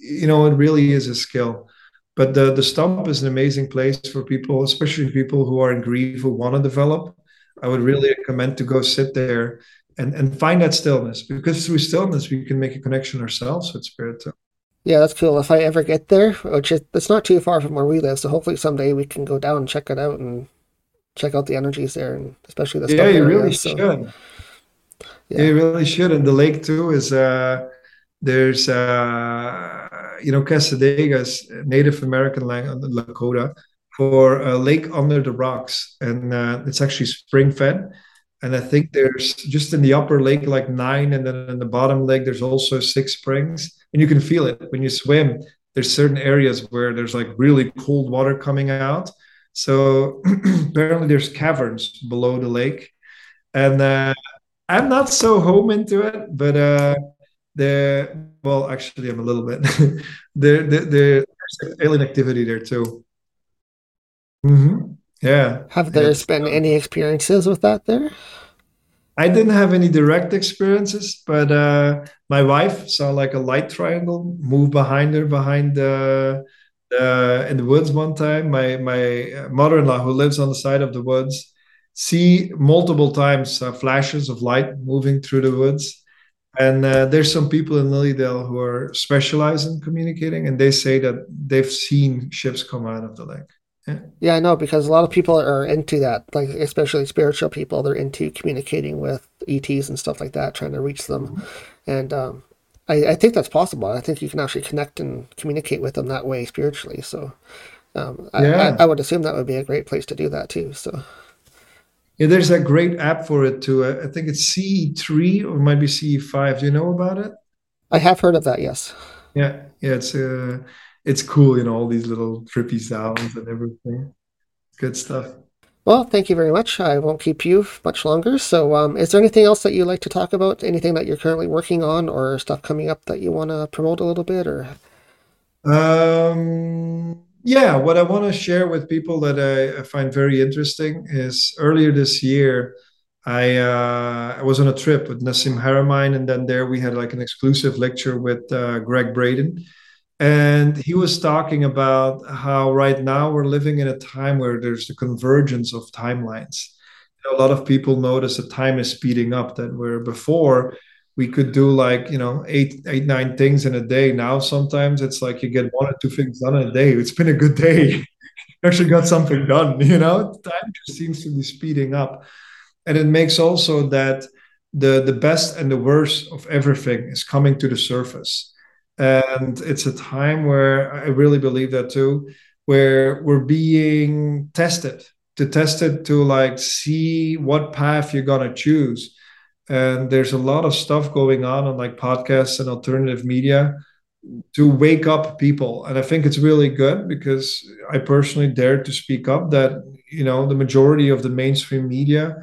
you know, it really is a skill. But the the stump is an amazing place for people, especially people who are in grief who want to develop I would really recommend to go sit there and, and find that stillness because through stillness we can make a connection ourselves with spirit. Yeah, that's cool. If I ever get there, which it's not too far from where we live, so hopefully someday we can go down and check it out and check out the energies there, and especially the Yeah, you area, really so- should. Yeah. You really should. And the lake too is uh there's uh you know Cassadaga's, Native American land Lakota, for a lake under the rocks, and uh, it's actually spring fed. And I think there's just in the upper lake like nine, and then in the bottom lake there's also six springs, and you can feel it when you swim. There's certain areas where there's like really cold water coming out. So (clears throat) apparently there's caverns below the lake, and uh, I'm not so home into it, but uh, the well, actually, I'm a little bit. (laughs) there, there, there- there's alien activity there too. hmm Yeah, Have there It's, been any experiences with that there? I didn't have any direct experiences, but uh, my wife saw like a light triangle move behind her, behind the, the in the woods one time. My my mother-in-law, who lives on the side of the woods, see multiple times uh, flashes of light moving through the woods. And uh, there's some people in Lily Dale who are specialized in communicating, and they say that they've seen ships come out of the lake. Yeah, I know because a lot of people are into that, like especially spiritual people. They're into communicating with ETs and stuff like that, trying to reach them. And um, I, I think that's possible. I think you can actually connect and communicate with them that way spiritually. So um, I, I, Yeah. I would assume that would be a great place to do that too. So Yeah, there's a great app for it too. I think it's CE3 or it might be CE5. Do you know about it? I have heard of that. Yes. Yeah, yeah, it's uh, it's cool, you know, all these little trippy sounds and everything. Good stuff. Well, thank you very much. I won't keep you much longer. So, um, is there anything else that you'd like to talk about? Anything that you're currently working on, or stuff coming up that you want to promote a little bit? Or Um, yeah, what I want to share with people that I, I find very interesting is earlier this year, I uh, I was on a trip with Nassim Haramein, and then there we had like an exclusive lecture with uh, Gregg Braden, and he was talking about how right now we're living in a time where there's the convergence of timelines. You know, a lot of people notice that time is speeding up, that where before we could do like, you know, eight, eight, nine things in a day. Now sometimes it's like you get one or two things done in a day. It's been a good day. (laughs) Actually got something done, you know? Time just seems to be speeding up. And it makes also that the the best and the worst of everything is coming to the surface and it's a time where I really believe that too, where we're being tested to test it to like see what path you're gonna choose. And there's a lot of stuff going on on like podcasts and alternative media to wake up people. And I think it's really good because I personally dare to speak up that, you know, the majority of the mainstream media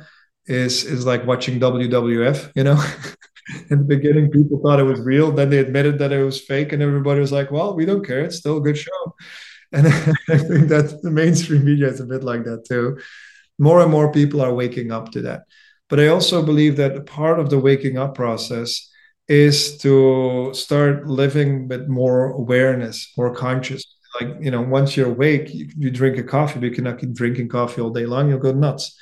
is is like watching WWF, you know. (laughs) (laughs) In the beginning, people thought it was real. Then they admitted that it was fake, and everybody was like, "Well, we don't care. It's still a good show." And (laughs) I think that the mainstream media is a bit like that too. More and more people are waking up to that. But I also believe that part of the waking up process is to start living with more awareness, more conscious. Like, you know, once you're awake, you, you drink a coffee, but you cannot keep drinking coffee all day long, you'll go nuts.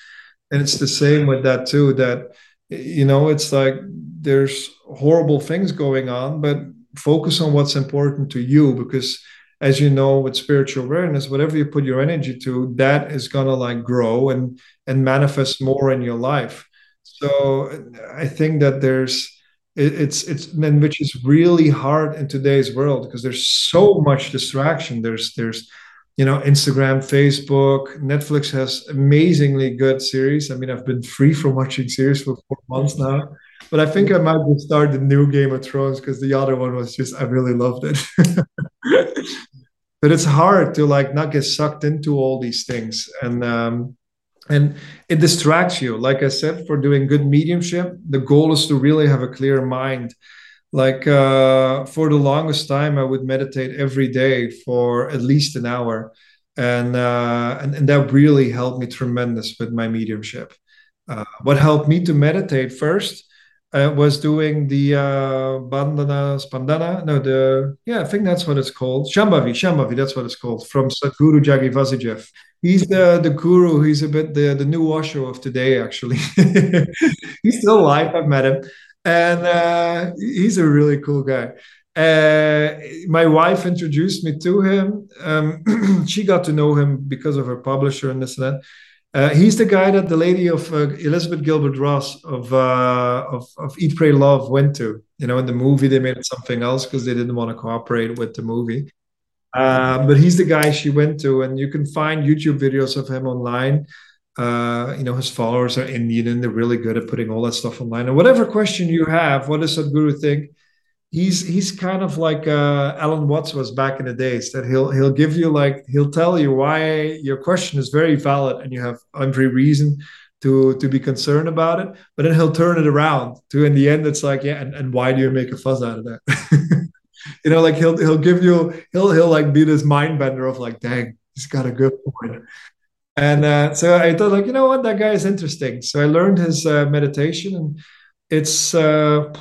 And it's the same with that too, that, you know, it's like there's horrible things going on, but focus on what's important to you because as you know with spiritual awareness whatever you put your energy to that is going to like grow and and manifest more in your life. So i think that there's it, it's it's and which is really hard in today's world because there's so much distraction. There's there's you know instagram facebook netflix has amazingly good series i mean i've been free from watching series for four months now but I think I might just start the new Game of Thrones because the other one was just I really loved it. (laughs) but it's hard to like not get sucked into all these things and um and it distracts you. Like I said, for doing good mediumship, the goal is to really have a clear mind. Like uh, for the longest time, I would meditate every day for at least an hour, and uh, and, and that really helped me tremendous with my mediumship. Uh, what helped me to meditate first uh, was doing the uh, bandana spandana. No, the yeah, I think that's what it's called. Shambhavi, Shambhavi, that's what it's called from Sadhguru Jaggi Vasudev. He's the the guru. He's a bit the the new Osho of today. Actually, (laughs) he's still alive. I've met him, and uh, he's a really cool guy. Uh, my wife introduced me to him. Um, (clears throat) she got to know him because of her publisher and this and that. Uh, he's the guy that the lady of uh, Elizabeth Gilbert Ross of, uh, of of Eat, Pray, Love went to. You know, in the movie they made something else because they didn't want to cooperate with the movie. Uh, but he's the guy she went to, and you can find YouTube videos of him online. Uh, you know, his followers are Indian, and they're really good at putting all that stuff online. And whatever question you have, what does Sadhguru think? He's he's kind of like uh, Alan Watts was back in the days. That he'll he'll give you like he'll tell you why your question is very valid, and you have every reason to to be concerned about it. But then he'll turn it around to in the end, it's like yeah, and, and why do you make a fuss out of that? (laughs) you know, like he'll he'll give you he'll he'll like be this mind bender of like, dang, he's got a good point. And uh, so I thought, like, you know what, that guy is interesting. So I learned his uh, meditation, and it's uh,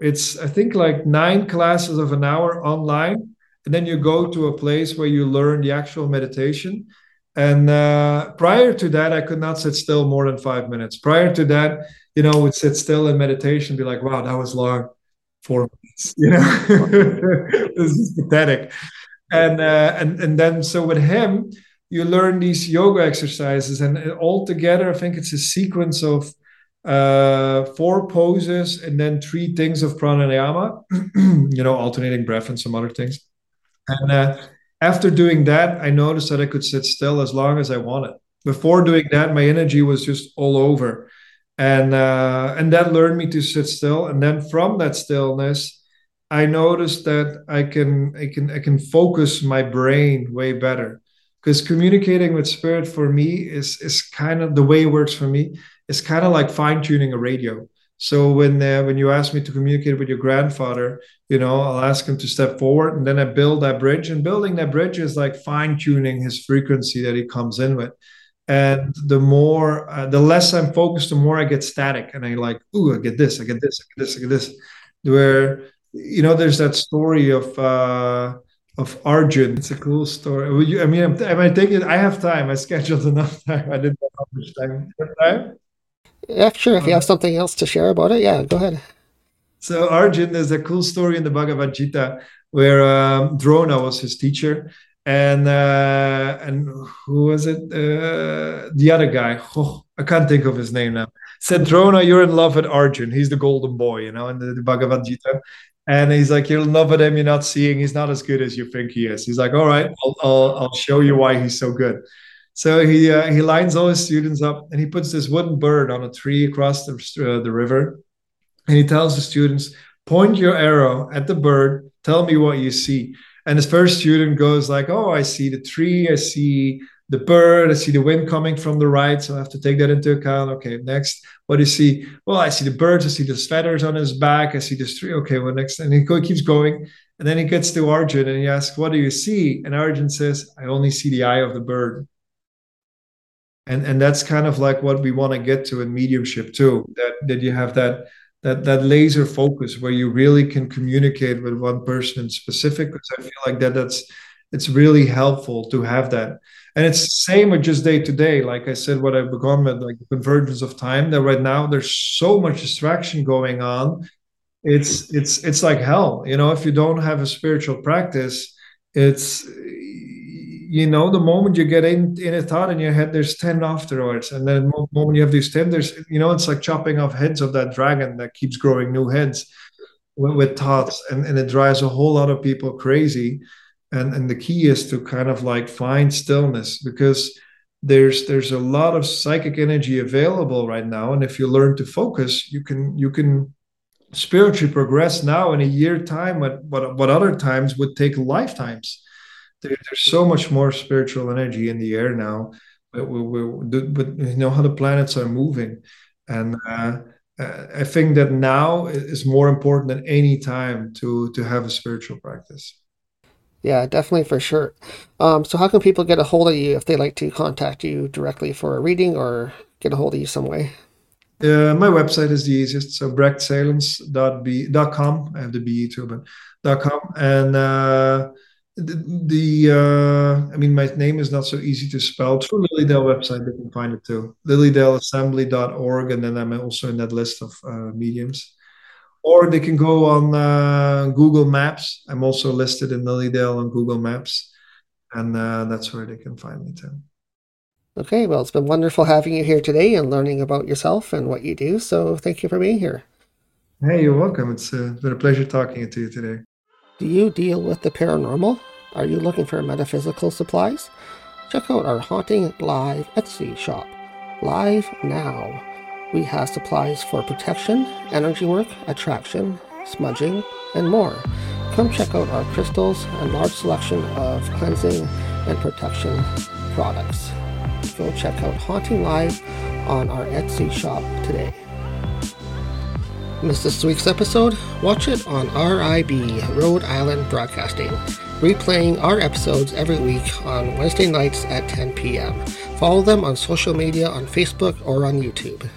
it's I think like nine classes of an hour online, and then you go to a place where you learn the actual meditation. And uh, prior to that, I could not sit still more than five minutes. Prior to that, you know, would sit still in meditation, be like, wow, that was long four minutes. (laughs) You know, (laughs) this is pathetic. And uh, and and then so with him, you learn these yoga exercises, and all together, I think it's a sequence of uh, four poses and then three things of pranayama, (clears throat) you know, alternating breath and some other things. And uh, after doing that, I noticed that I could sit still as long as I wanted. Before doing that, my energy was just all over, and uh, and that learned me to sit still. And then from that stillness, I noticed that I can I can I can focus my brain way better because communicating with spirit for me is is kind of the way it works for me. It's kind of like fine tuning a radio. So when uh, when you ask me to communicate with your grandfather, you know, I'll ask him to step forward, and then I build that bridge. And building that bridge is like fine tuning his frequency that he comes in with. And the more, uh, the less I'm focused, the more I get static, and I like, ooh, I get this, I get this, I get this, I get this. Where you know, there's that story of uh, of Arjun. It's a cool story. I mean, am, am I thinking? I have time. I scheduled (laughs) enough time. I didn't know how much time. time? Yeah, sure. If you have something else to share about it, yeah, go ahead. So Arjun, there's a cool story in the Bhagavad Gita where um, Drona was his teacher, and uh, and who was it? Uh, the other guy. Oh, I can't think of his name now. Said Drona, you're in love with Arjun. He's the golden boy, you know, in the, the Bhagavad Gita. And he's like, in love with him. You're not seeing. He's not as good as you think he is. He's like, all right, I'll I'll, I'll show you why he's so good. So he uh, he lines all his students up, and he puts this wooden bird on a tree across the uh, the river, and he tells the students, point your arrow at the bird. Tell me what you see. And his first student goes like, oh, I see the tree. I see the bird. I see the wind coming from the right, so I have to take that into account. Okay, next, what do you see? Well, I see the birds. I see the feathers on his back. I see the tree. Okay, well, next, and he keeps going, and then he gets to Arjun and he asks, "What do you see?" And Arjun says, "I only see the eye of the bird." And and that's kind of like what we want to get to in mediumship too. That that you have that that that laser focus where you really can communicate with one person in specific. Because I feel like that that's it's really helpful to have that and it's the same with just day to day. Like i said what i've begun with like convergence of time that right now there's so much distraction going on. It's it's it's like hell. You know if you don't have a spiritual practice it's you know the moment you get in in a thought in your head there's 10 afterwards. And then the moment you have these 10 there's you know it's like chopping off heads of that dragon that keeps growing new heads with, with thoughts. And, and it drives a whole lot of people crazy and and the key is to kind of like find stillness because there's there's a lot of psychic energy available right now. And if you learn to focus you can you can spiritually progress now in a year time what what, what other times would take lifetimes. There, there's so much more spiritual energy in the air now but, we, we, but you know how the planets are moving. And uh, I think that now is more important than any time to to have a spiritual practice. Yeah, definitely for sure. Um, so, how can people get a hold of you if they like to contact you directly for a reading or get a hold of you some way? Uh, my website is the easiest. So brechtsaelens.com. I have the BE too, but .com. And uh, the, the uh, I mean, my name is not so easy to spell. Through Lily Dale website, they can find it too. LilydaleAssembly.org. And then I'm also in that list of uh, mediums or they can go on uh, Google Maps. I'm also listed in Lily Dale on Google Maps, and uh, that's where they can find me too. Okay, well, it's been wonderful having you here today and learning about yourself and what you do. So, thank you for being here. Hey, you're welcome. It's uh, been a pleasure talking to you today. Do you deal with the paranormal? Are you looking for metaphysical supplies? Check out our Haunting Live Etsy shop. Live now. We have supplies for protection, energy work, attraction, smudging, and more. Come check out our crystals and large selection of cleansing and protection products. Go check out Haunting Live on our Etsy shop today. Miss this week's episode? Watch it on RIB, Rhode Island Broadcasting, replaying our episodes every week on Wednesday nights at 10 p.m. Follow them on social media on Facebook or on YouTube.